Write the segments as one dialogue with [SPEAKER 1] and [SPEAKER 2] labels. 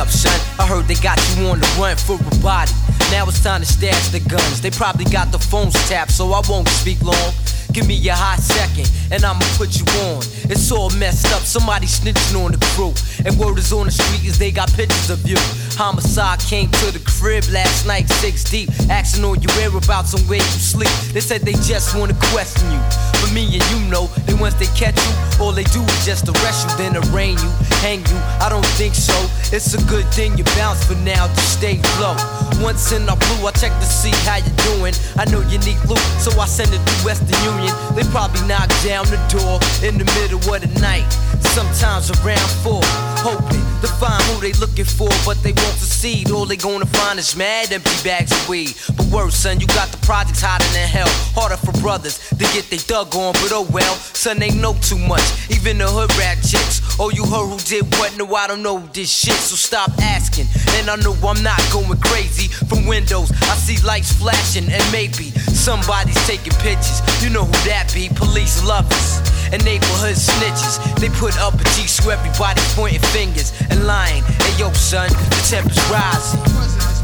[SPEAKER 1] up,
[SPEAKER 2] son? I heard they got you on the run for a body. Now it's time to stash the guns. They probably got the phones tapped, so I won't speak long. Give me a hot second, and I'ma put you on. It's all messed up, somebody snitching on the crew. And word is on the street is they got pictures of you. Homicide came to the crib last night, six deep, asking all your whereabouts and where you sleep. They said they just wanna question you. But me and you know once they catch you, all they do is just arrest you, then arraign you, hang you. I don't think so. It's a good thing you bounce for now to stay low. Once in our blue, I check to see how you're doing. I know you need loot, so I send it through Western Union. They probably knock down the door in the middle of the night. Sometimes around four, hoping to find who they looking for, but they won't succeed. All they gonna find is mad empty bags of weed. But worse, son, you got the projects hotter than hell. Harder for brothers to get they dug on, but oh well, son, they know too much. Even the hood rat chicks. Oh, you heard who did what? No, I don't know this shit, so stop asking. And I know I'm not going crazy. From windows, I see lights flashing, and maybe somebody's taking pictures. You know who that be? Police lovers and neighborhood snitches. They put up a G so everybody pointing fingers and lying. Hey yo, son, the temperature's rising.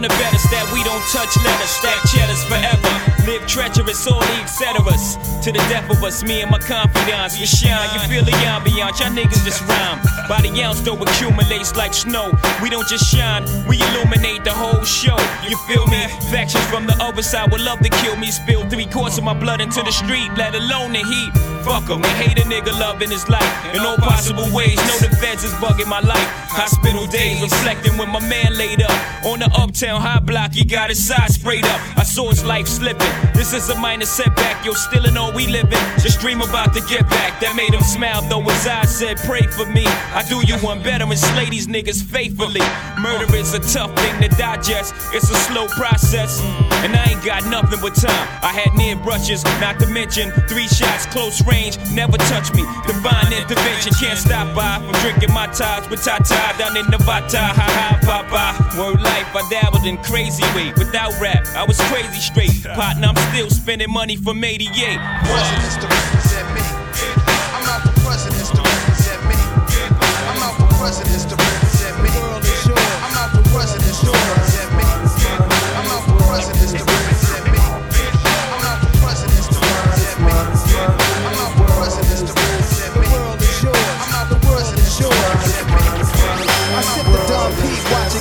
[SPEAKER 3] Who wanna bet us that we don't touch letters, stack cheddars forever? Live treacherous, all the etceteras. To the death of us, me and my confidants, we shine. You feel the ambiance, y'all niggas just rhyme. By the ounce, though, accumulates like snow. We don't just shine, we illuminate the whole show. You feel me? Factions from the other side would love to kill me. Spill three quarts of my blood into the street, let alone the heat. Fuck Fuck 'em and hate a nigga loving his life in all possible ways. Know the feds is bugging my life. Hospital days reflecting when my man laid up on the uptown high block. He got his side sprayed up. I saw his life slipping. This is a minor setback. Yo, still in all we living. Just dream about the get back. That made him smile though his eyes said, Pray for me. I do you one better and slay these niggas faithfully. Murder is a tough thing to digest. It's a slow process. And I ain't got nothing but time. I had near brushes, not to mention three shots, close range, never touch me. Divine intervention can't stop by from drinking my ties with Tata down in Nevada. Ha ha, papa. Word life, I dabbled in crazy way. Without rap, I was crazy straight. Partner, I'm still spending money from 88.
[SPEAKER 1] Presidents to represent me. I'm out for presidents to represent me. I'm out for presidents to represent me. I'm out for presidents to represent me.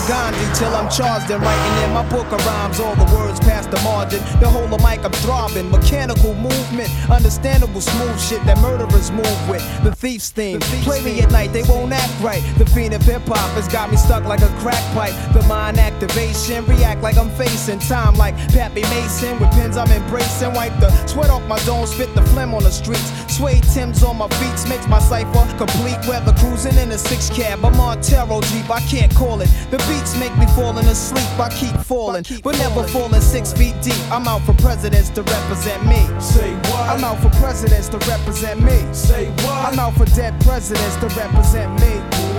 [SPEAKER 4] Gandhi till I'm charged and writing in my book of rhymes, all the words past the margin. The whole of mic I'm throbbing, mechanical movement, understandable smooth shit that murderers move with. The thief's theme. Play me at night, they won't act right. The fiend of hip hop has got me stuck like a crack pipe. The mind activation, react like I'm facing time like Pappy Mason. With pins I'm embracing, wipe the sweat off my dome, spit the phlegm on the streets. Suede Tim's on my feet, makes my cipher complete. Weather cruising in a six cab, I'm on Taro Jeep, I can't call it. The beats make me falling asleep, I keep falling, but never falling six feet deep. I'm out for presidents to represent me.
[SPEAKER 1] Say what?
[SPEAKER 4] I'm out for presidents to represent me.
[SPEAKER 1] Say what?
[SPEAKER 4] I'm out for dead presidents to represent me.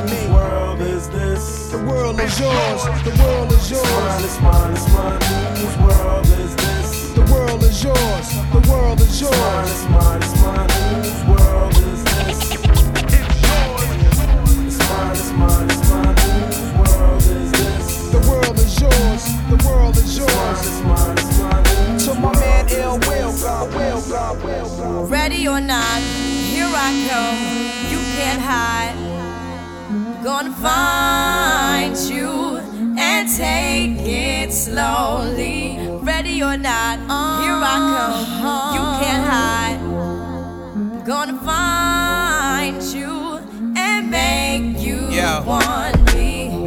[SPEAKER 1] Whose world is this?
[SPEAKER 4] The world is yours. The world is yours.
[SPEAKER 1] Mine, it's mine, it's mine. Whose world is this?
[SPEAKER 4] The world is yours. The world is
[SPEAKER 1] Mine,
[SPEAKER 4] yours.
[SPEAKER 1] it's mine, it's mine. Whose world
[SPEAKER 4] yours. The world is yours.
[SPEAKER 1] it's mine, it's
[SPEAKER 4] To my man Ill Will, God will, God will,
[SPEAKER 5] Ready or not, here I come. You can't hide. Gonna find you and take it slowly. Ready or not, here I come. You can't hide. Gonna find you and make you
[SPEAKER 6] Yeah.
[SPEAKER 5] want me.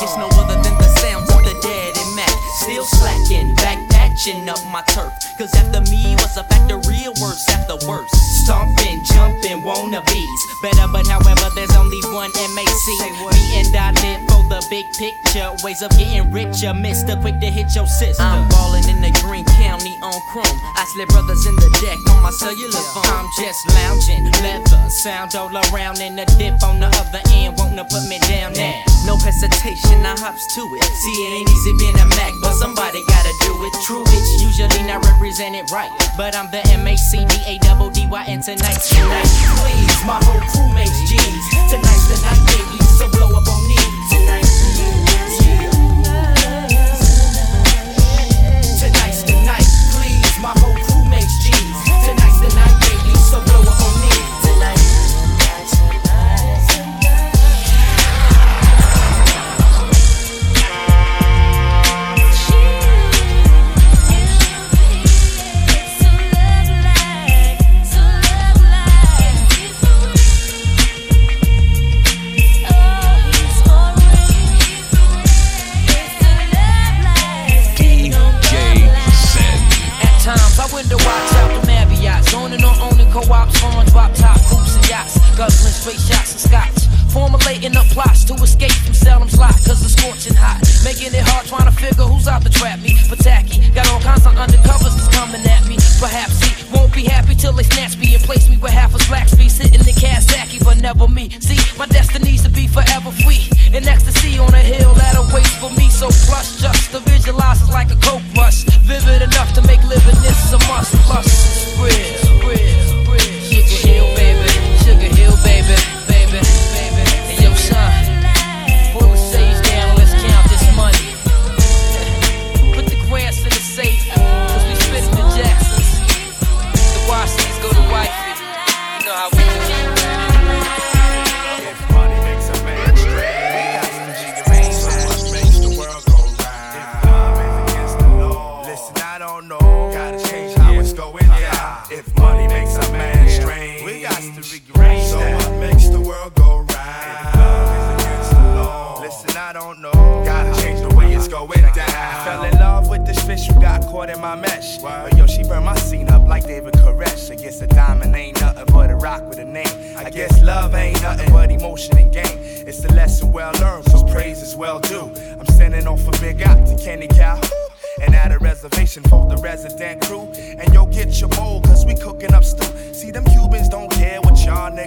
[SPEAKER 7] It's no other than the sounds of the dead and Mac. Still slacking, back patching up my turf. Cause after me was a fact, the real worse after worse. Stomping, jumping, wannabes. Better, but however, there's only one MAC. Ways of getting richer, mister. Quick to hit your sister. I'm ballin' in the Green County on chrome. I slip brothers in the deck on my cellular phone. I'm just lounging, leather, sound all around, and the dip on the other end wanna put me down now. No hesitation, I hops to it. See, it ain't easy being a Mac, but somebody gotta do it. True, it's usually not represented right, but I'm the M A C D A double D Y, and tonight, tonight, please, my whole crew makes G's. Tonight's the night, baby, so blow up on me tonight.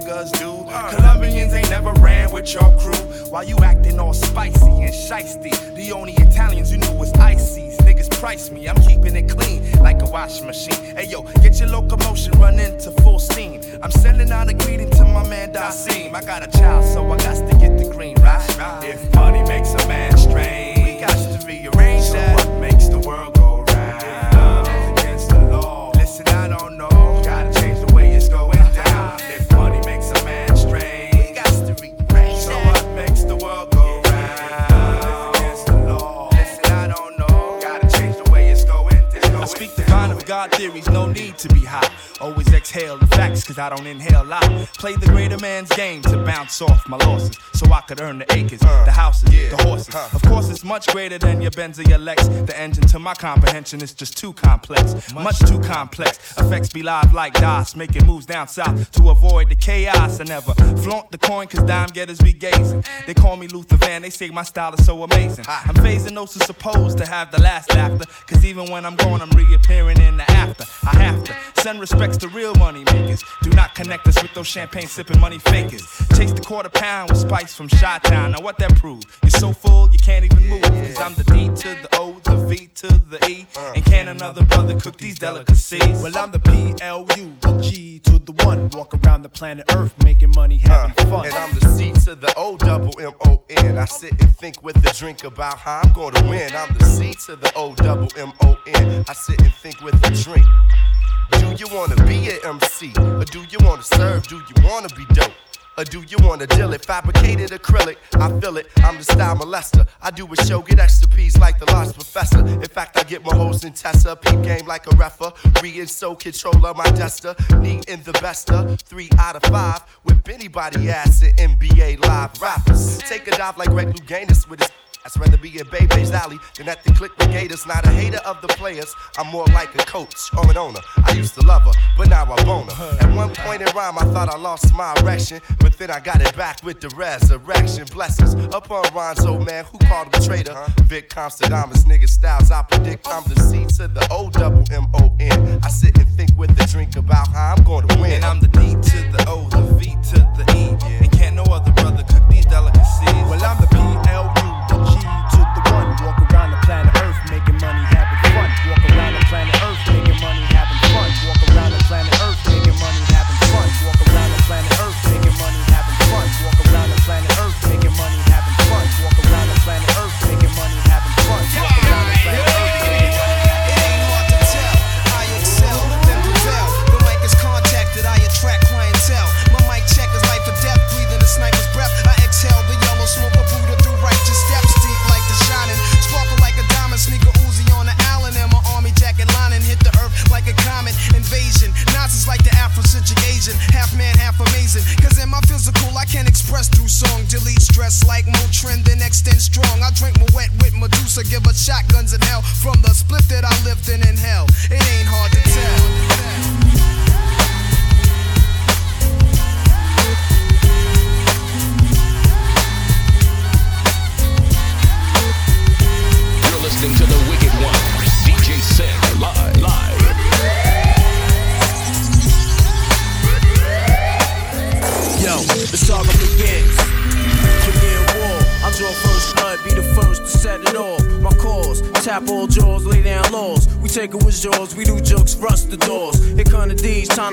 [SPEAKER 8] Niggas do. Colombians ain't never ran with your crew. While you acting all spicy and shisty. The only Italians you knew was ices. Niggas price me, I'm keeping it clean like a washing machine. Hey yo, get your locomotion running to full steam. I'm sending out a greeting to my man Dasim. I got a child, so I got to get the green, right? If money makes a man strange, we got to rearrange so that. what makes the world go round? Love is against the law, listen, I don't know. Theories, no need to be high. Always exhale the facts, cause I don't inhale lot. Play the greater man's game to bounce off my losses. So I could earn the acres, uh, the houses, the horses. Of course, it's much greater than your Benz or your Lex. The engine to my comprehension is just too complex. Much too complex. Effects be live like DOS, making moves down south to avoid the chaos. I never flaunt the coin, cause dime getters be gazing. They call me Luther Van, they say my style is so amazing. I'm phasing those who supposed to have the last laughter. Cause even when I'm gone, I'm reappearing in the after. I have to send respects to real money makers. Do not connect us with those champagne sipping money fakers. Chase the quarter pound with spice from Shot Town. Now what that proves? You're so full you can't even move. Cause I'm the D to the O, the V to the E. Uh. And can another brother cook these delicacies?
[SPEAKER 9] Well, I'm the P L U, the G to the one. Walk around the planet Earth making money, uh, having fun.
[SPEAKER 8] And I'm the C to the O double M O N. I sit and think with the drink about how I'm gonna win. I'm the C to the O double M O N. I sit and think with the drink. Do you wanna be an MC? Or do you wanna serve? Do you wanna be dope? Or do you wanna deal it? Fabricated acrylic, I feel it. I'm the style molester. I do a show, get extra peas like the lost professor. In fact, I get my hoes in Tessa. Peep game like a refer. Re and so controller, my duster. Knee in the bester. Three out of five. Whip anybody ass in NBA live rappers. Take a dive like Greg Louganis with his I'd rather be in Bebe's alley than at the click with Gators. Not a hater of the players, I'm more like a coach or an owner. I used to love her, but now I bone her. At one point in rhyme, I thought I lost my erection, but then I got it back with the resurrection. Blessings Up on Ronzo, man, who called him a traitor? Vic Constadamus, nigga styles, I predict I'm the C to the O double M O N. I sit and think with a drink about how I'm gonna win. And I'm the D to the O, the V to the E. And can't no other brother cook these delicacies.
[SPEAKER 9] Well, I'm the P L
[SPEAKER 2] Stress like Motrin, then extend strong. I drink my wet with Medusa, give her shotguns in hell. From the split that I lift in hell, it ain't hard to tell.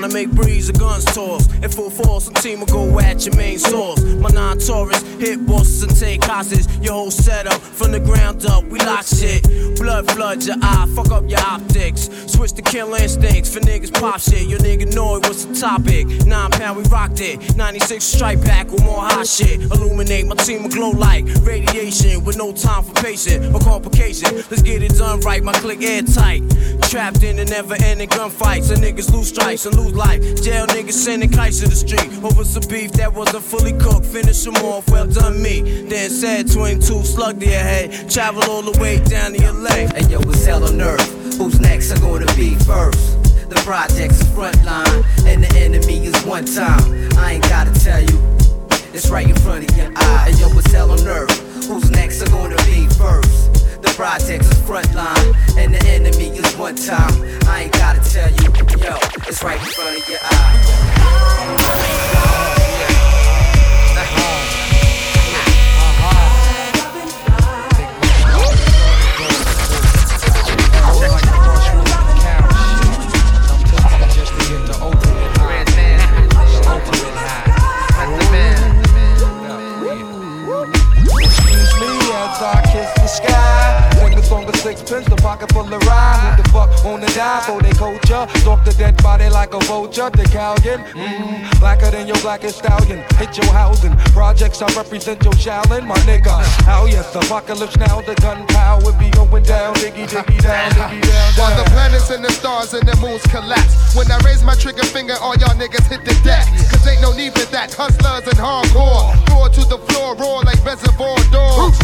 [SPEAKER 2] Time to make breeze, the guns toss. In full force, a team will go at your main source. My non Taurus, hit bosses and take hostage. Your whole setup, from the ground up, we lock shit. Blood floods your eye, fuck up your optics. Switch to kill instincts for niggas pop shit. Your nigga know it was the topic. Nine pound, we rocked it. 96 strike back with more hot shit. Illuminate my team will glow like radiation with no time for patient or complication. Let's get it done right, my click airtight. Trapped in the never ending gunfights. So niggas lose strikes and lose life. Jail niggas sending kites to the street over some beef that wasn't fully cooked. finish them off, well done me. Then said 22 slug to your head, travel all the way down to your leg.
[SPEAKER 1] And yo, it's hell on earth. Who's next are gonna be first? The project's frontline, and the enemy is one time. I ain't gotta tell you, it's right in front of your eye. And yo, it's hell on earth. Who's next are gonna be first? The project's is frontline, and the enemy is one time. I ain't gotta tell you, yo, it's right in front of your eye.
[SPEAKER 10] Sixpence, the pocket full of rhyme. Who the die for they culture? Stalk the dead body like a vulture. The Calgon, mmm, blacker than your blackest stallion. Hit your housing. Projects, I represent your Shaolin, my nigga. How yes, apocalypse now, the gunpowder be going down, diggy, diggy down, diggy down.
[SPEAKER 11] While the planets and the stars and the moons collapse. When I raise my trigger finger, all y'all niggas hit the deck. Cause ain't no need for that. Hustlers and hardcore. Roar to the floor, roar like reservoir dogs.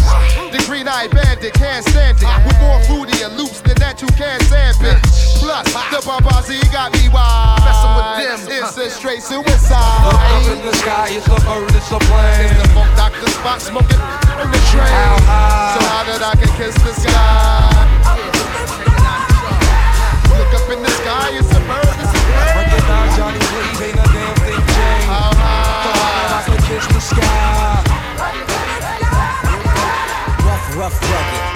[SPEAKER 11] The green eyed bandit can't stand it. With more fruitier loops than that you can't stand it. Plus, the Bambazi got me wild. Messing with them, it's a straight suicide.
[SPEAKER 10] Look up in the sky, it's a bird, it's a plane.
[SPEAKER 11] It's the funk doctor spot smoking in the train.
[SPEAKER 10] How high?
[SPEAKER 11] So how that I can kiss the sky? Look up in the sky, it's a bird, it's a plane.
[SPEAKER 10] Recognize Johnny Blaze, ain't a damn thing changed.
[SPEAKER 11] How high?
[SPEAKER 10] So how that I can kiss the sky?
[SPEAKER 12] Rough, rough, rugged,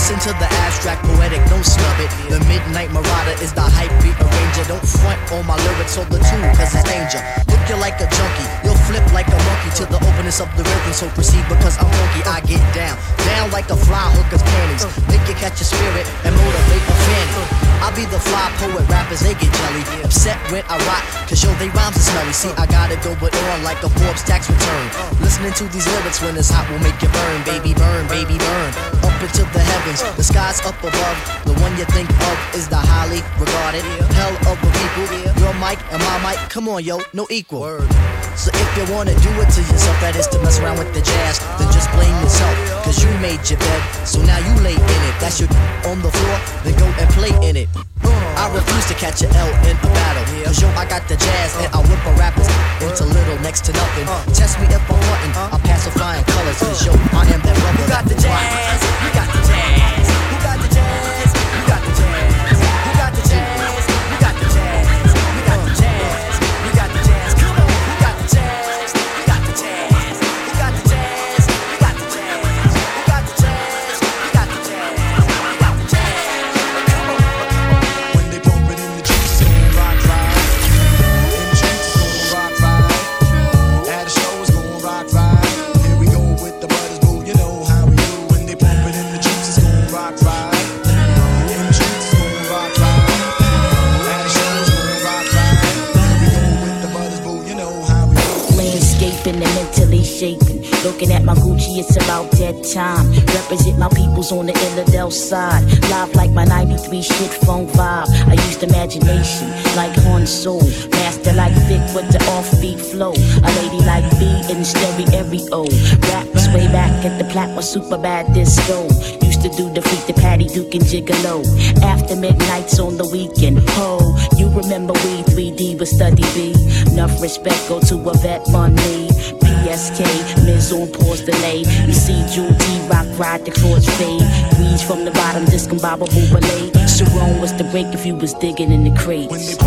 [SPEAKER 12] Listen to the abstract poetic, don't snub it. The Midnight Marauder is the hype beat arranger. Don't front on my lyrics or the tune, cause it's danger. Look you like a junkie, you'll flip like a monkey to the openness of the rhythm. So proceed because I'm funky, I get down. Down like a fly hooker's panties. Make you catch your spirit and motivate a fanny. I be the fly poet, rappers they get jelly. Upset when I rock, cause yo, they rhymes are smelly. See, I got it going on like a Forbes tax return. Listening to these lyrics when it's hot will make you burn, baby, burn, baby, burn. Up into the heavens, the skies up above. The one you think of is the highly regarded hell of a people. Your mic and my mic, come on, yo, no equal. So if you wanna do it to yourself, that is to mess around with the jazz, then just blame yourself. Cause you made your bed, so now you lay in it. That's your on the floor, then go and play in it. Uh. I refuse to catch a L in a battle. Cause yo, I got the jazz and I whip a rappers into little next to nothing. Test me if I'm wanting, I'll pacify in colors. Cause yo, I am that brother.
[SPEAKER 1] You got the jazz, you got the jazz. Who got the jazz?
[SPEAKER 13] Looking at my Gucci, it's about that time. Represent my peoples on the Illidale side. Live like my 93 shit phone vibe. I used imagination like Han Soul. Master like Vic with the offbeat flow. A lady like B in stereo. Raps way back at the plat was super bad disco. Used to do the freak the Patty Duke and Gigolo. After midnights on the weekend. Ho, you remember we 3D with Study B. Enough respect go to a vet money. PSK, Miz on pause delay. You see Jewel T Rock ride the cross fade. Weeds from the bottom, discombobable ballet. Sharon was the break if you was digging in the crates.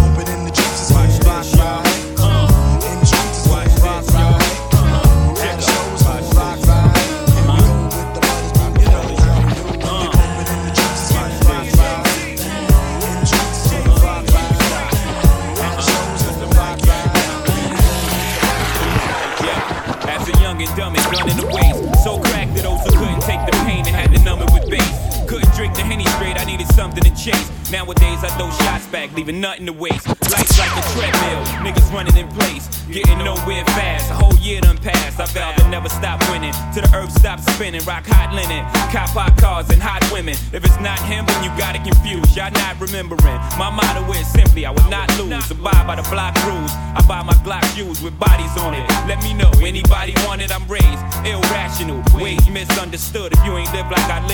[SPEAKER 3] Remembering. My motto is simply, I will not lose. Abide by the block rules. I buy my Glock shoes with bodies on it. Let me know, anybody want it, I'm raised. Irrational, wait, misunderstood. If you ain't live like I live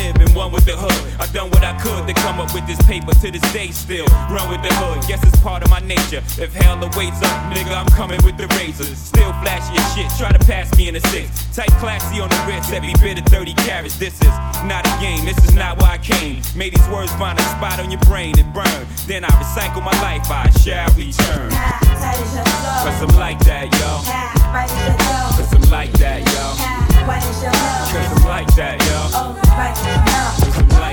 [SPEAKER 3] with this paper to this day still. Run with the hood, guess it's part of my nature. If hell awaits up, nigga, I'm coming with the razors. Still flashy as shit, try to pass me in a six. Tight classy on the wrist, every bit of 30 carats. This is not a game, this is not why I came. May these words find a spot on your brain and burn. Then I recycle my life, I shall return. Cause I'm like that, yo. Cause I'm like that, yo. Cause I'm like that, yo. Cause I'm like that. Like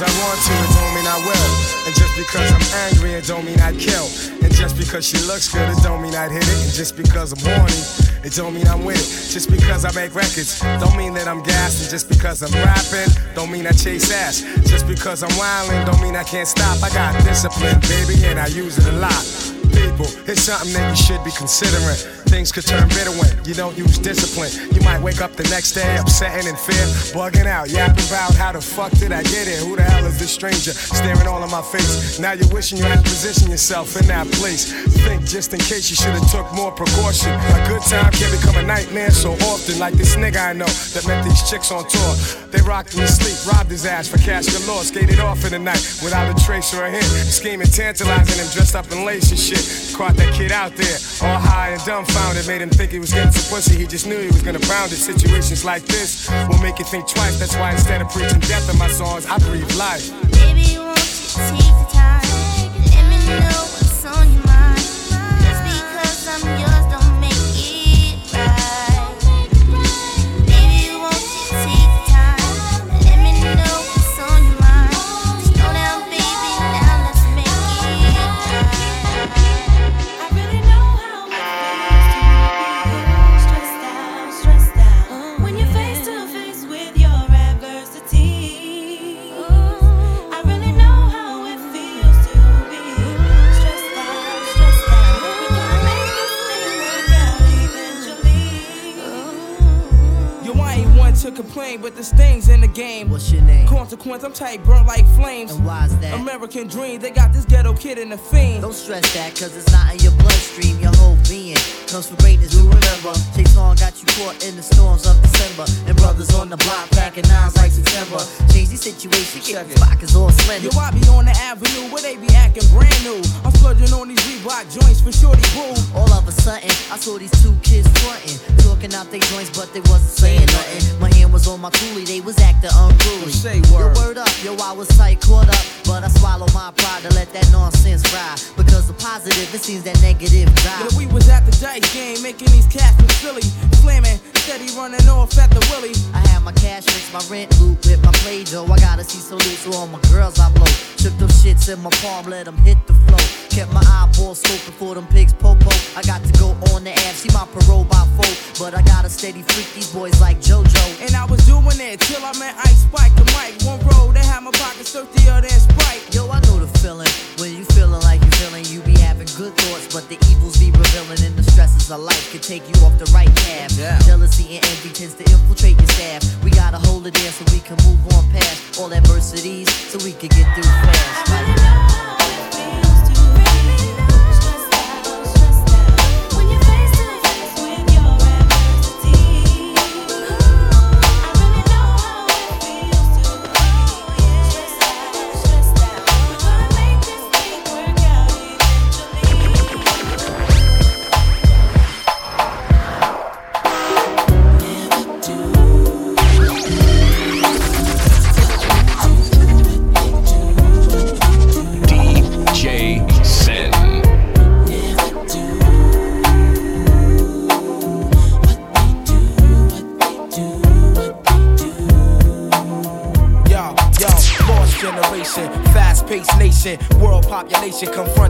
[SPEAKER 14] because I want to, it don't mean I will. And just because I'm angry, it don't mean I'd kill. And just because she looks good, it don't mean I'd hit it. And just because I'm horny, it don't mean I'm with it. Just because I make records, don't mean that I'm gassed. And just because I'm rapping, don't mean I chase ass. Just because I'm wildin', don't mean I can't stop. I got discipline, baby, and I use it a lot. People, it's something that you should be considering. Things could turn bitter when you don't use discipline. You might wake up the next day upsetting in fear, bugging out, yapping about how the fuck did I get here? Who the hell is this stranger staring all in my face? Now you're wishing you had positioned yourself in that place. Think just in case you should have took more precaution. A good time can become a nightmare so often, like this nigga I know that met these chicks on tour. They rocked him to sleep, robbed his ass for cash galore, skated off in the night without a trace or a hint. Scheming, tantalizing him, dressed up in lace and shit. Caught that kid out there, all high and dumbfounded, made him think he was getting some pussy. He just knew he was gonna pound it. Situations like this will make you think twice. That's why instead of preaching death in my songs, I breathe life.
[SPEAKER 15] Baby, won't you take the time?
[SPEAKER 16] But there's things in the game.
[SPEAKER 12] What's your name?
[SPEAKER 16] Consequence, I'm tight, burnt like flames.
[SPEAKER 12] And why's that?
[SPEAKER 16] American dream, they got this ghetto kid in the fiend.
[SPEAKER 12] Don't stress that, cause it's not in your bloodstream. Your whole being comes from greatness. You remember, Chase on got you caught in the storms of December. And brothers on the block packing nines like September. Change the situation, get the pockets all slender.
[SPEAKER 16] Yo, I be on the avenue where they be acting brand new. I'm splurging on these Reebok joints for shorty boo.
[SPEAKER 12] All of a sudden, I saw these two kids frontin', talking out their joints, but they wasn't saying nothing. My hand was on my coolie, they was acting unruly.
[SPEAKER 16] Say
[SPEAKER 12] Yo,
[SPEAKER 16] word.
[SPEAKER 12] word up, yo, I was tight, caught up, but I swallowed my pride to let that nonsense ride. Because the positive, it seems that negative die.
[SPEAKER 16] Yeah, we was at the dice game, making these cats look silly. Slamming, steady running off at the willy.
[SPEAKER 12] I had my cash fix, my rent loop with my play dough. I gotta see so loose, so all my girls I blow. Took them shits in my palm, let them hit the flow. Kept my eyeballs scoping for them pigs popo. I got to go on the app, see my parole by four. But I gotta steady freak these boys like JoJo.
[SPEAKER 16] And I was doing it till I met Ice Spike the mic. One road, they had my pockets thirstier than Sprite.
[SPEAKER 12] Yo, I know the feeling when you feeling like you feeling, you be having good thoughts, but the evils be revealing, and the stresses of life can take you off the right path.
[SPEAKER 16] Yeah.
[SPEAKER 12] Jealousy and envy tends to infiltrate your staff. We gotta hold it there so we can move on past all adversities, so we can get through fast.
[SPEAKER 17] World population confront their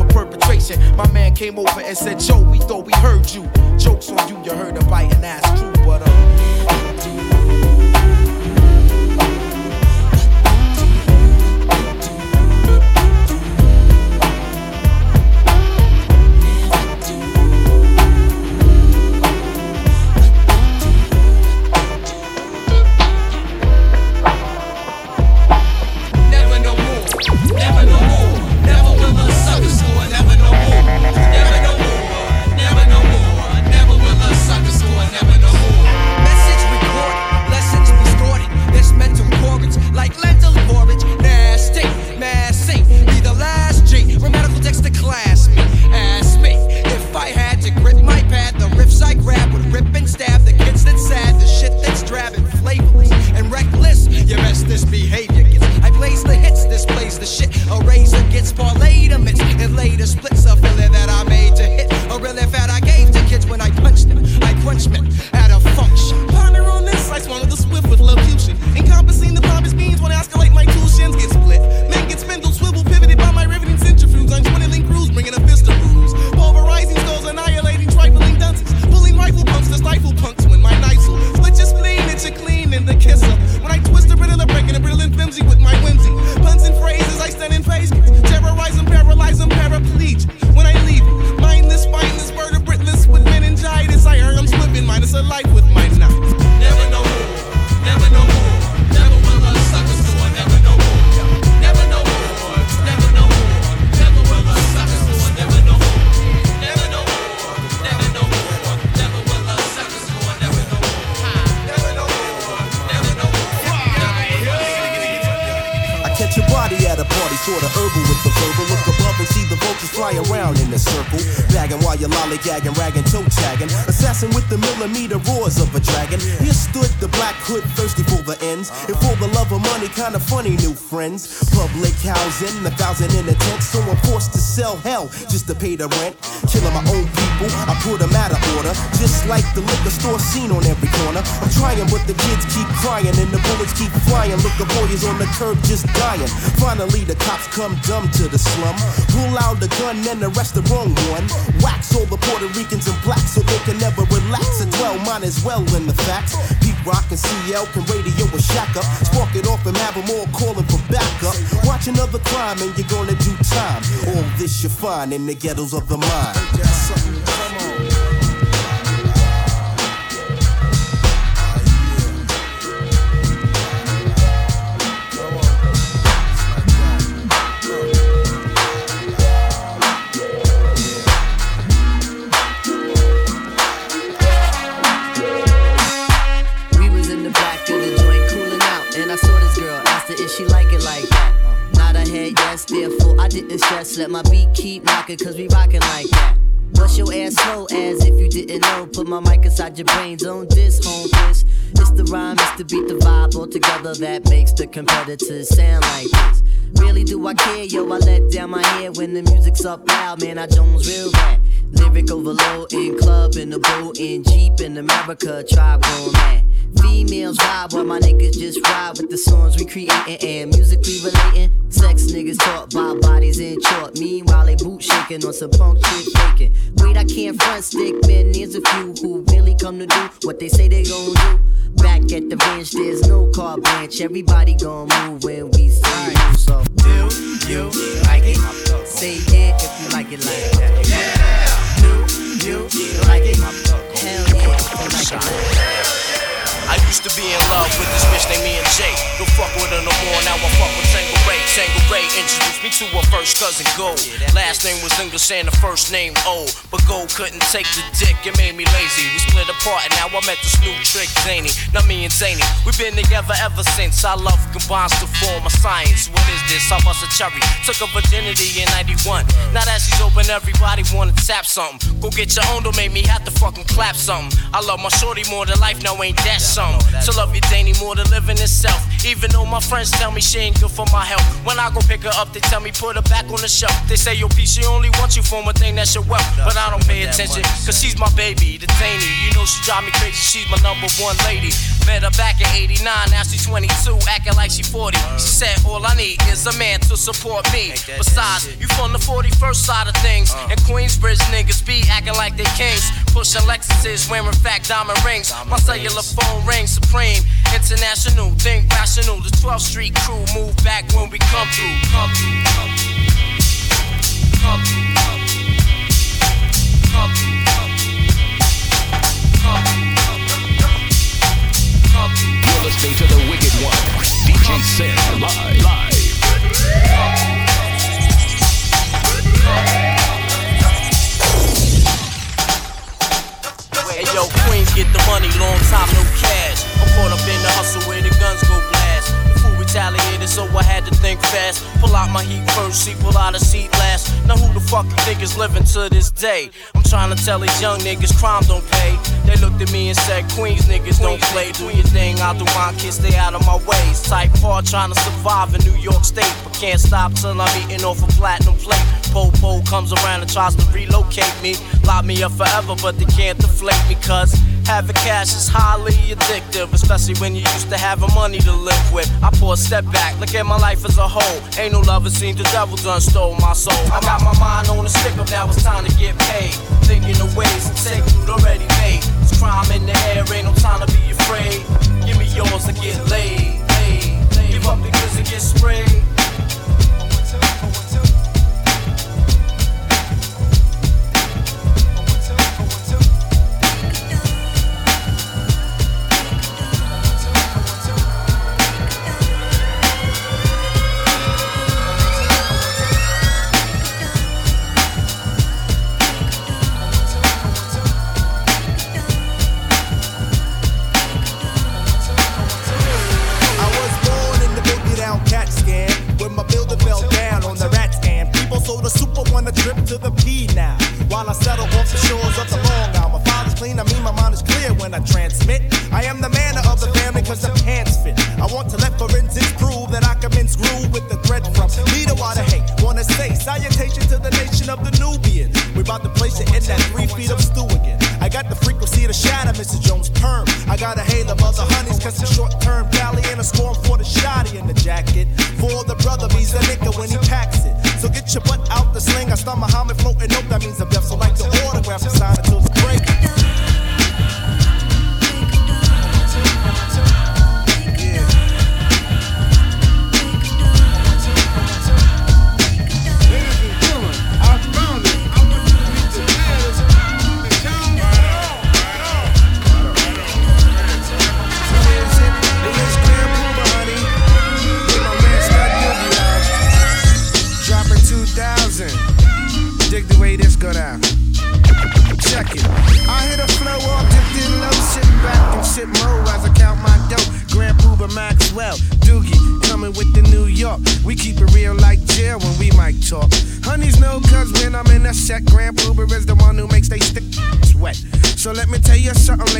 [SPEAKER 17] for perpetration. My man came over and said, Joe, we thought we heard you. Jokes on you, you heard a biting ass true, but uh.
[SPEAKER 18] A
[SPEAKER 9] razor gets parlayed amidst and later splits a filler that I made to hit. A really fat I gave to kids when I punched them. I crunch men
[SPEAKER 19] friends. Public housing, a thousand in a tent. So I'm forced to sell hell just to pay the rent. Killing my own people, I put them out of order. Just like the liquor store scene on every corner. I'm trying, but the kids keep crying and the bullets keep flying. Look, the boy is on the curb just dying. Finally, the cops come dumb to the slum. Pull out the gun and arrest the wrong one. Wax all the Puerto Ricans and blacks so they can never relax. And dwell, mine as well in the facts. Pete Rock and CL can radio a shack up. Spark it off and have them all calling for backup. Watch another crime and you're gonna do time. All this you find in the ghettos of the mind.
[SPEAKER 12] Knocking, cause we rockin' like that. Bust your ass slow as if you didn't know. Put my mic inside your brain, don't diss, home this. It's the rhyme, it's the beat, the vibe all together that makes the competitors sound like this. Really do I care, yo? I let down my hair when the music's up loud, man. I Jones real bad. Lyric overload in club, in the boat, in Jeep, in America, tribe going mad. Females vibe while my niggas just ride with the songs we creating and musically relating. Sex niggas talk by bodies in short. Meanwhile, they boot shaking on some punk shit faking. Wait, I can't front stick, man. There's a few who really come to do what they say they gon' do. Back at the bench, there's no car branch. Everybody gon' move when we move. So, do you like it? Say yeah if you like it like that. Do you like it? Hell yeah you like.
[SPEAKER 2] I used to be in love with this bitch named me and Jay. Don't fuck with her no more, now I fuck with Tango Ray. Tangeray introduced me to her first cousin Gold. Last name was English and the first name O. But Gold couldn't take the dick, it made me lazy. We split apart and now I met this new trick, Zany. Now me and Zany, we've been together ever since. Our love combines to form a science. What is this? I bust a cherry. Took a virginity in 91. Now that she's open, everybody wanna tap something. Go get your own, don't make me have to fucking clap something. I love my shorty more than life, now ain't that something? To love you, Danny, more than living itself. Even though my friends tell me she ain't good for my health. When I go pick her up, they tell me put her back on the shelf. They say, yo, P, she only wants you for one thing, that's your wealth. But I don't pay attention, cause she's my baby, the Danny. You know she drive me crazy, she's my number one lady. Met her back in 89, now she's 22, acting like she 40. She said, all I need is a man to support me. Besides, you from the 41st side of things. And Queensbridge niggas be acting like they kings. Pushing Lexuses, wearing fat diamond rings. My cellular phone rings supreme. International, think rational. The 12th Street crew move back when we. Come through, come through. Come through, come through. Come through, come through.
[SPEAKER 20] Listening to the Wicked One, DJ Sin live. Live.
[SPEAKER 2] Hey yo, Queens get the money, long time no cash. I'm caught up in the hustle where the guns go blast. Retaliated, so I had to think fast. Pull out my heat first, see, pull out a seat last. Now who the fuck you think is living to this day? I'm trying to tell these young niggas crime don't pay. They looked at me and said, Queens niggas don't play. Do your thing, I'll do mine, kids stay out of my ways. Type hard trying to survive in New York State, but can't stop till I'm eating off a platinum plate. Po-po comes around and tries to relocate me. Lock me up forever, but they can't deflate me, cause having cash is highly addictive, especially when you used to having money to live with. I pull a step back, look at my life as a whole. Ain't no love, it seems the devil done stole my soul. I got my mind on a stick up, now it's time to get paid.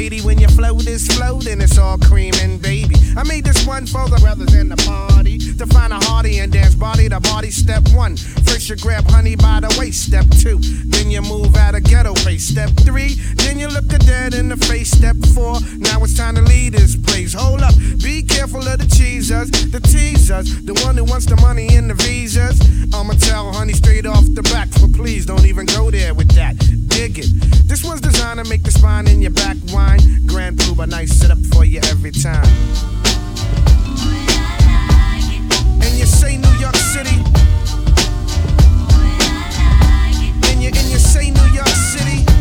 [SPEAKER 11] Lady. When your float is floating, it's all cream and baby. I made this one for the brothers in the party to find a hearty and dance body to body. Step one, first you grab honey by the waist. Step two, then you move out of ghetto face. Step three, then you look a dead in the face. Step four, now it's time to lead this place. Hold up, be careful of the cheesers, the teasers, the one who wants the money and the visas. I'ma tell honey straight off the back, but please don't even go there with that. Dig it. This one's designed to make the spine in your back whine. Grand Puba, nice setup for you every time. And you say New York City. And you and you say New York City.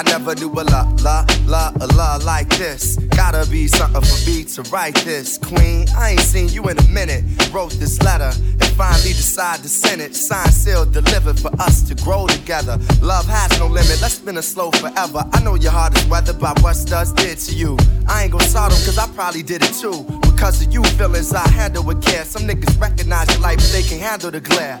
[SPEAKER 11] I
[SPEAKER 19] never knew a la la la la like this. Gotta be something for me to write this. Queen, I ain't seen you in a minute. Wrote this letter and finally decided to send it. Signed, sealed, delivered for us to grow together. Love has no limit. Let's spin a slow forever. I know your heart is weathered by what studs did to you. I ain't gon' sort them cause I probably did it too. Because of you feelings I handle with care. Some niggas recognize your life, but they can handle the glare.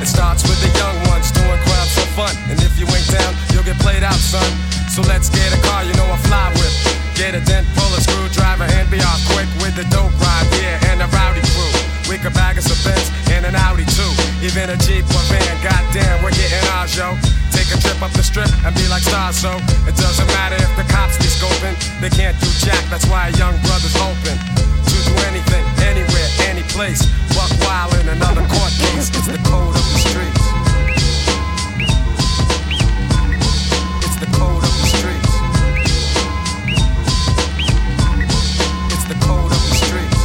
[SPEAKER 14] It starts with the young ones doing crimes for fun. And if you ain't down, you'll get played out, son. So let's get a car, you know I fly with. Get a dent, pull a screwdriver, and be off quick with the dope ride, yeah, and a rowdy crew. We could bag us a Benz and an Audi too. Even a Jeep or van, goddamn, we're getting ours, yo. Take a trip up the strip and be like stars, so it doesn't matter if the cops be scoping. They can't do jack, that's why a young brother's open. To do anything, anywhere, any place. Buck wild in another court case. It's the code of the streets. It's the code of the streets. It's the code of the streets.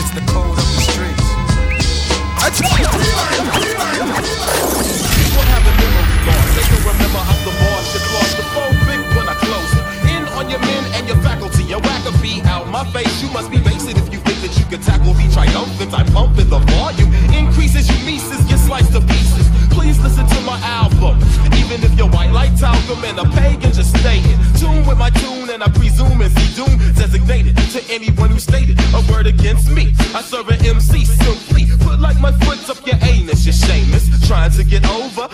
[SPEAKER 14] It's the code of the streets.
[SPEAKER 21] People have a memory loss. They can remember how the boss Your beat out my face. You must be basic if you think that you can tackle me triumphant. I pump in the volume. Increases you nieces get sliced to pieces. Please listen to my album. Even if you're white like talcum and a pagan, just stay in tune with my tune. And I presume it's doom designated to anyone who stated a word against me. I serve an MC simply. Put like my foot up your anus, you're shameless. Trying to get over,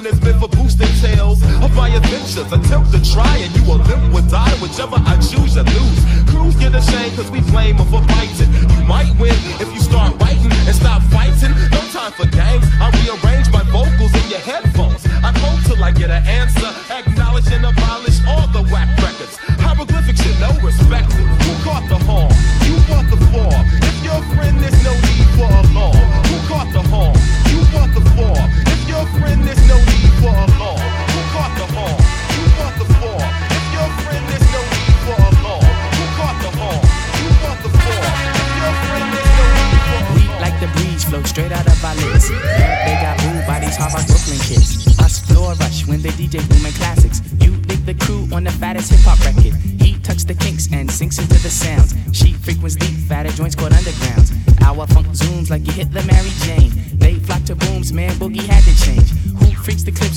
[SPEAKER 21] and it's meant for boosting tales of my adventures. Attempt to try and you will limp or die, whichever I choose to lose. Crews get ashamed cause we blame them for fighting. You might win if you start writing and stop fighting. No time for games, I rearrange my vocals in your headphones. I quote till I get an answer, acknowledge and abolish all the whack records.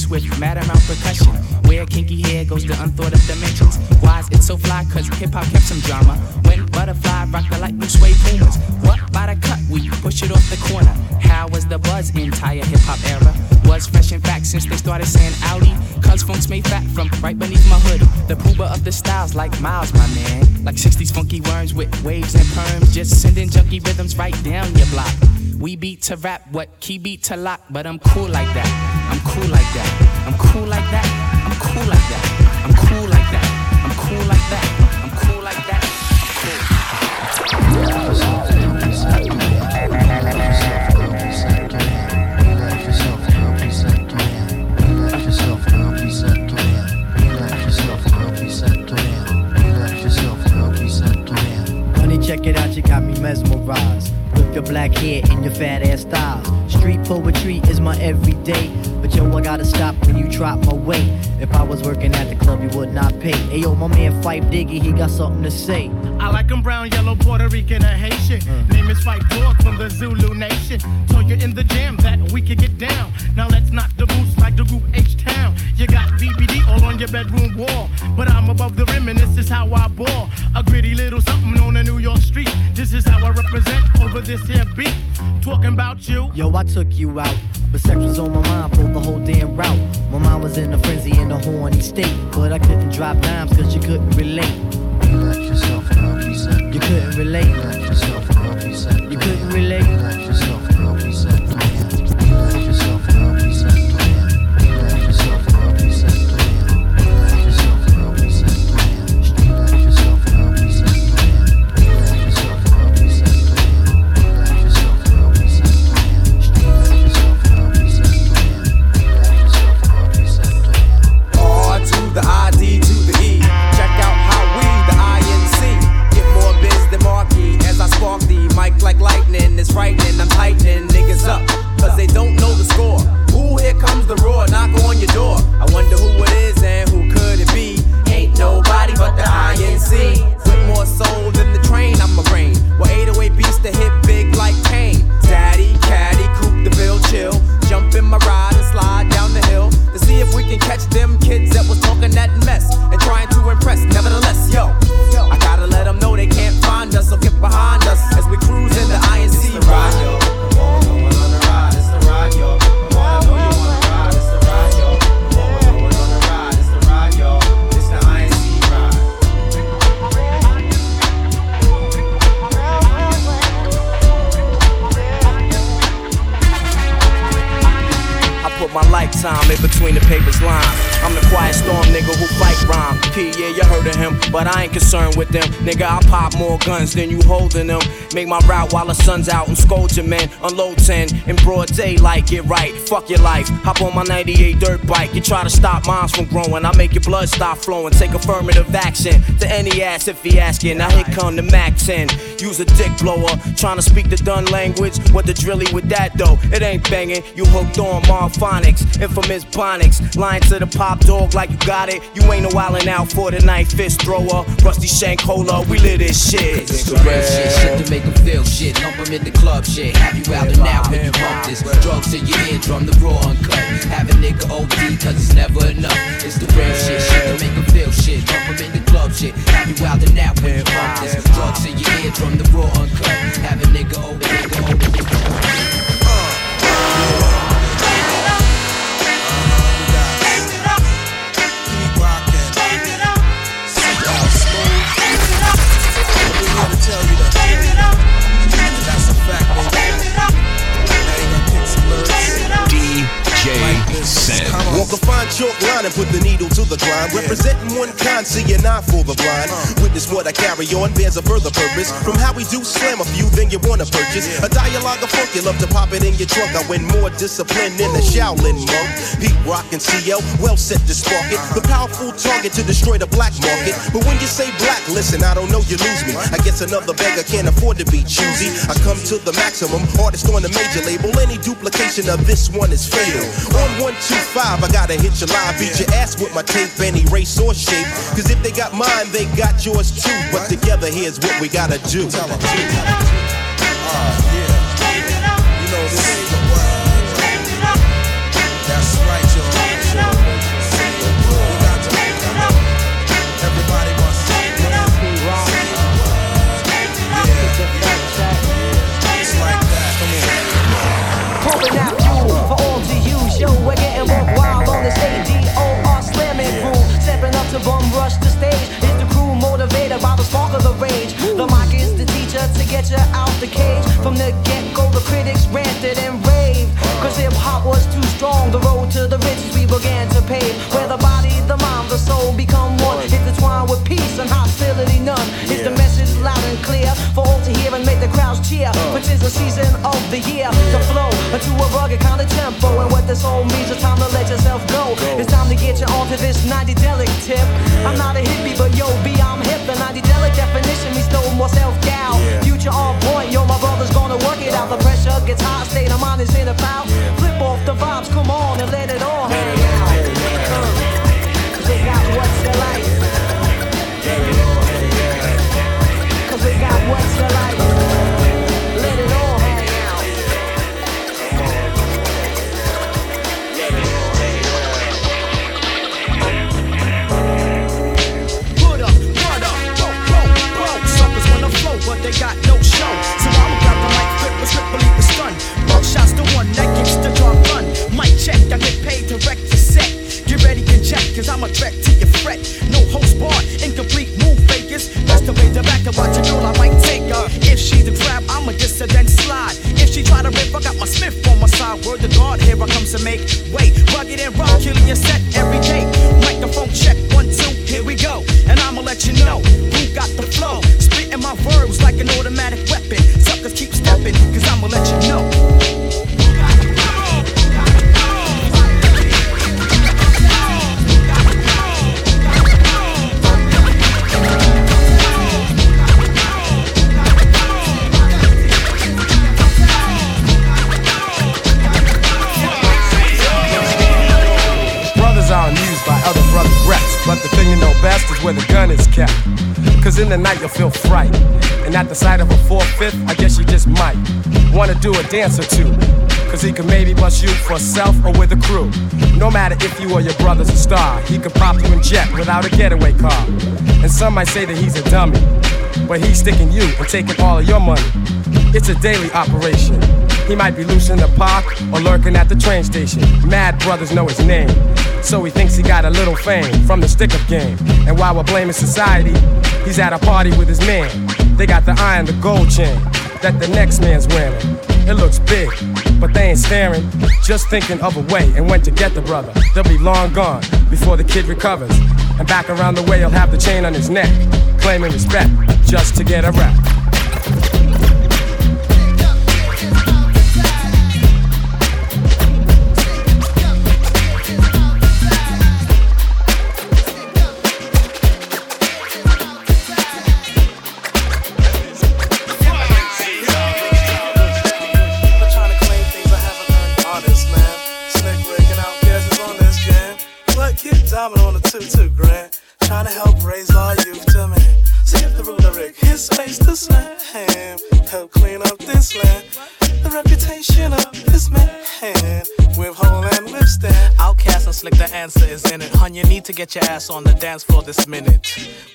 [SPEAKER 22] With mad amount percussion? Where kinky hair goes to unthought of dimensions. Why is it so fly? Cause hip hop kept some drama. When butterfly rock the light blue suede pumas. What by the cut? We push it off the corner. How was the buzz entire hip hop era? Was fresh in fact since they started saying Audi. Cuz funk's made fat from right beneath my hood. The pooba of the styles like Miles, my man. Like 60s funky worms with waves and perms. Just sending junky rhythms right down your block. We beat to rap, what key beat to lock, but I'm cool like that. I'm cool like that. I'm cool like that. I'm cool like that. I'm cool like that. I'm cool like that. I'm cool like that.
[SPEAKER 12] Check it out, you got me mesmerized. With your black hair and your fat ass styles. Street poetry is my everyday. But yo, I gotta stop when you drop my weight. If I was working at the club, you would not pay. Hey yo, my man Phife Diggy, he got something to say.
[SPEAKER 23] I like 'em brown, yellow, Puerto Rican, or Haitian. Mm. Name is Phife Dawg from the Zulu Nation. Told you in the jam that we could get down. Now let's knock the boots like the group H Town. You got BBD all on your bedroom wall. But I'm above the rim and this is how I ball. A gritty little something on the New York street. This is how I represent over this here beat. Talking about you.
[SPEAKER 12] Yo, I took you out
[SPEAKER 24] But sex was on my mind for the whole damn route. My mind was in a frenzy in a horny state. But I couldn't drop dimes cause you couldn't relate. You let yourself go, he said. You couldn't relate. You let yourself go, he said. You couldn't relate. You let yourself
[SPEAKER 2] them. Make my route while the sun's out and scold your man. Unload 10 in broad daylight, get right. Fuck your life. Hop on my 98 dirt bike. You try to stop minds from growing. I make your blood stop flowing. Take affirmative action to any ass if he asking. Now here come the Mac 10. Use a dick blower. Trying to speak the done language. What the drilly with that though? It ain't banging. You hooked on Marphonics. Infamous Bonics. Lying to the pop dog like you got it. You ain't no wildin' out for the night. Fist thrower. Rusty shank holder. We lit this shit.
[SPEAKER 1] It's the real shit, shit to make them feel shit. Lump 'em in the club shit. Have you out and out when you bump this. Drugs to your eardrum, the
[SPEAKER 19] see an eye for the blind. Witness what I carry on, bears a further purpose. From how we do slam a few, then you wanna purchase. A dialogue of funk, you love to pop it in your trunk. I win more discipline than a Shaolin monk. Pete Rock and CL, well set to spark it. The powerful target to destroy the black market. But when you say black, listen, I don't know, you lose me. I guess another beggar can't afford to be choosy. I come to the maximum, artist on the major label. Any duplication of this one is fatal. On 125, I gotta hit your live, beat your ass with my tape, any race or shape. Cause if they got mine, they got yours but together here's what we gotta do.
[SPEAKER 12] Tell. Tell. Uh. Get you out the cage. From the get go, the critics ranted and raved. Cause hip hop was too strong. The road to the riches we began to pave. Where the body, the mind, the soul become one. Intertwined with peace and hostility none. Is the message loud and clear for all to hear and make the crowds cheer. Uh. Which is the season of the year to flow into a rugged kind of tempo. And what this all means, is time to let yourself go. It's time to get you onto this 90 delic tip. I'm not a hippie, but yo, B, I'm hip. The 90 delic definition gets hot, state of mind is in about. Flip about to do? I might take her. If she's a
[SPEAKER 25] trap, I'ma diss her then slide. If she try to rip, I got my Smith on my side. Word to God, here I come to
[SPEAKER 4] make way. Rugged and rock, killing your set every day. Microphone check, one, two, here we go. And I'ma let you know
[SPEAKER 14] but the thing you know best is where the gun is kept. Cause in the night you'll feel fright. And at the sight of a four-fifth, I guess you just might wanna do a dance or two. Cause he could maybe bust you for self or with a crew. No matter if you or your brother's a star, he could pop you in jet without a getaway car. And some might say that he's a dummy, but he's sticking you and taking all of your money. It's a daily operation. He might be loose in the park or lurking at the train station. Mad brothers know his name. So he thinks he got a little fame from the stick up game. And while we're blaming society, he's at a party with his man. They got the eye and the gold chain that the next man's wearing. It looks big, but they ain't staring. Just thinking of a way and when to get the brother. They'll be long gone before the kid recovers. And back around the way, he'll have the chain on his neck, claiming respect just to get a rap.
[SPEAKER 26] Need to get your ass on the dance floor this minute.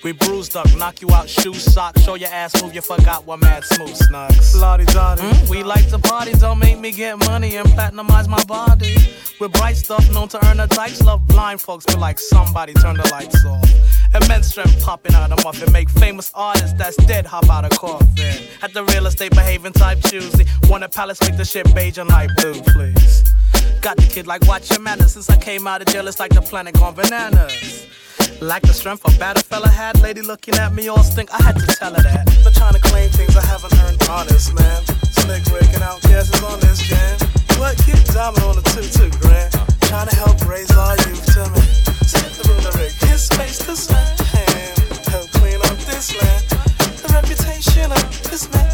[SPEAKER 26] We bruised up, knock you out, shoe sock, show your ass move, you forgot what mad smooth snugs. Mm, we like to party, don't make me get money and platinumize my body. With bright stuff known to earn a dice, love blind folks, but like somebody turn the lights off. Immense strength popping out of muffin, make famous artists that's dead hop out of coffin. At the real estate behaving type choosy, want a palace, make the shit beige and light blue, please. Got the kid like watch your manners since I came out of jail, it's like the planet gone bananas. Like the strength a better fella had, lady looking at me all stink, I had to tell her that.
[SPEAKER 9] They're trying to claim things I haven't earned, honest, man. Slick breaking out guesses on this jam. What kid diamond on the two two grand? Trying to help raise our youth to me. Set the Rick his space to slam. Help clean up this land. The reputation of this man.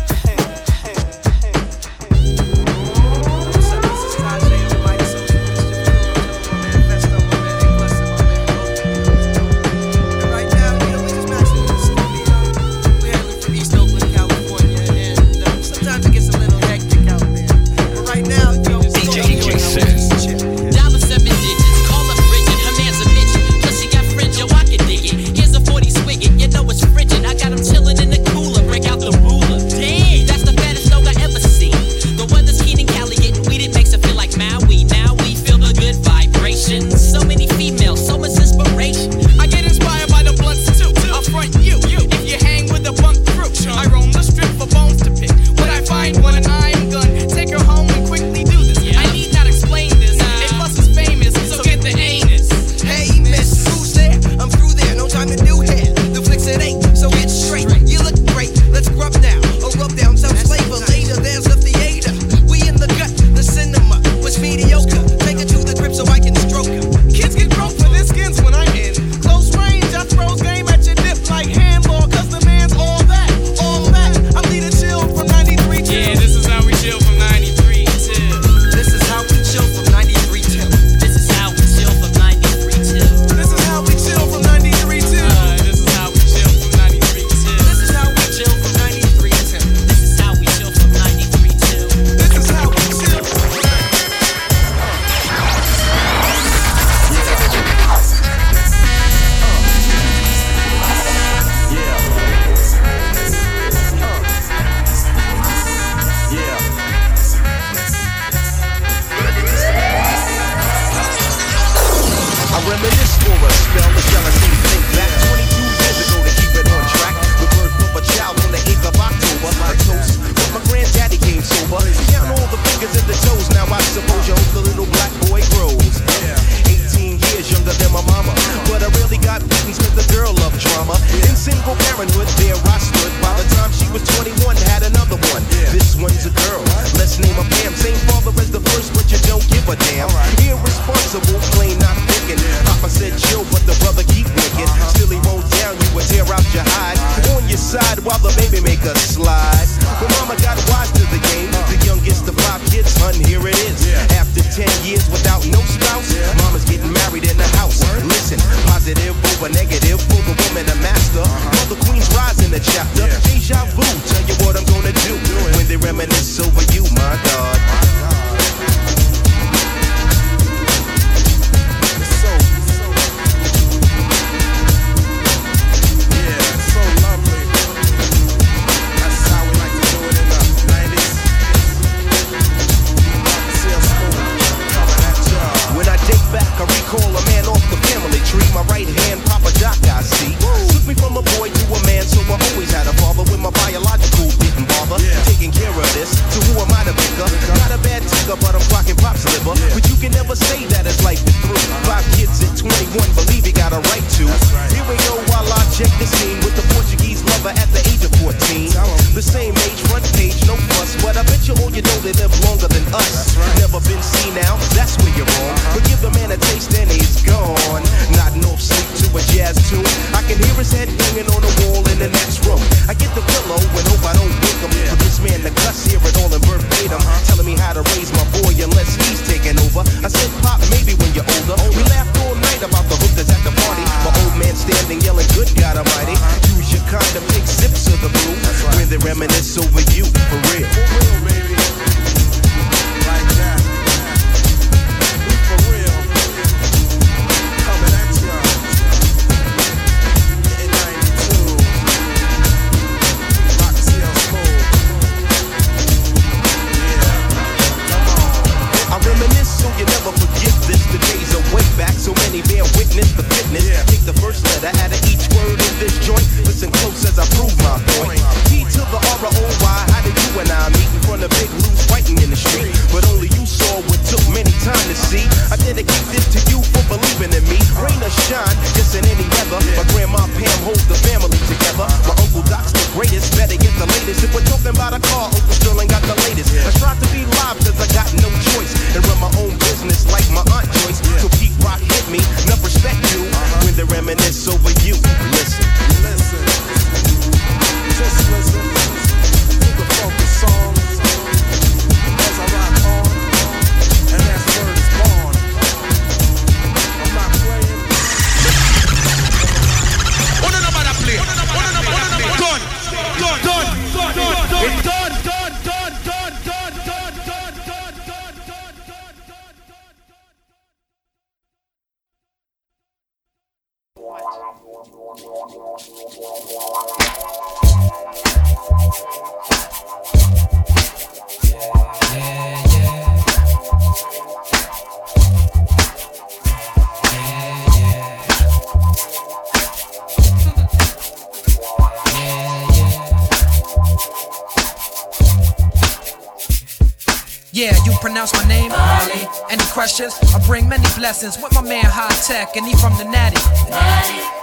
[SPEAKER 19] With my man Hi-Tek, and
[SPEAKER 27] he from the Natty.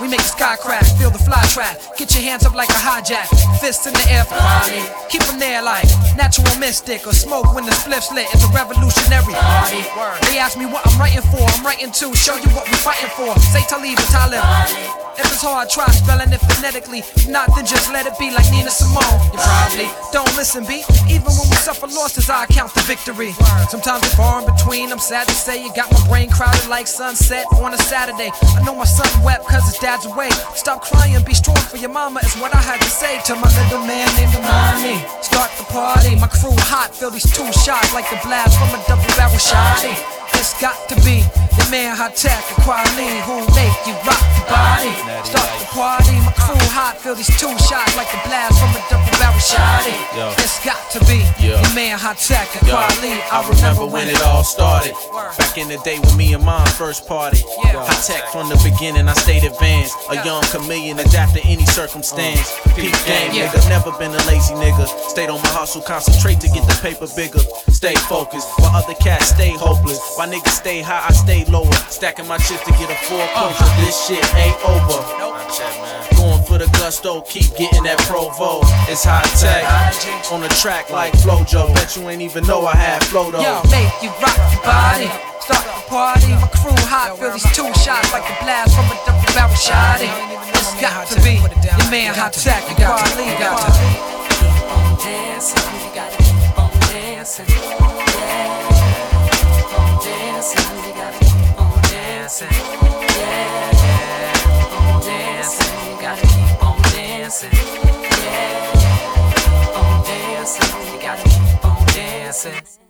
[SPEAKER 27] We make the sky crack, feel the fly track. Get your hands up like a hijack, fists in the air mystic or smoke when the spliff's lit. It's a revolutionary. Party. They ask me what I'm writing for. I'm writing to show you what we're fighting for. Say Talib or Talib. If it's hard, try spelling it phonetically. If not, then just let it be like Nina Simone. You probably don't listen, B. Even when we suffer losses, I count the victory. Sometimes it's far in between. I'm sad to say you got my brain crowded like sunset on a Saturday. I know my son wept cause his dad's away. Stop crying, be strong for your mama, is what I had to say to my little man named Amani. Start the party, my crew hot, feel these two shots like the blast from a double barrel shot. It's got to be the man Hi-Tek, a quality who make you rock your body. Start the party, my crew hot, feel these two shots like the blast from a double barrel shotty.
[SPEAKER 6] Yo.
[SPEAKER 27] It's got to be the man Hi-Tek, a
[SPEAKER 6] Yo,
[SPEAKER 27] quality.
[SPEAKER 6] I remember when it all started. Back in the day when me and mom first party. Hi-Tek from the beginning, I stayed advanced. A young chameleon, adapt to any circumstance. Uh, Peak game,
[SPEAKER 27] Yeah.
[SPEAKER 6] nigga. Never been a lazy nigga. Stayed on my hustle, concentrate to get the paper bigger. Stay focused, while other cats stay hopeless. Why niggas stay high, I stay way lower. Stacking my shit to get a four coach, uh, this shit ain't over. Nope. Going for the gusto, keep getting that provo. It's high tech on the track like Flojo. Bet you ain't even know I had flow though.
[SPEAKER 27] Yo, make you rock your body. Start the party, my crew hot, feel these two shots like a blast from a double barrel shot. It's got to be your man hot tech, you got to leave, got to keep on
[SPEAKER 28] dancing, you gotta keep on dancing, yeah, keep on dancing. dancing.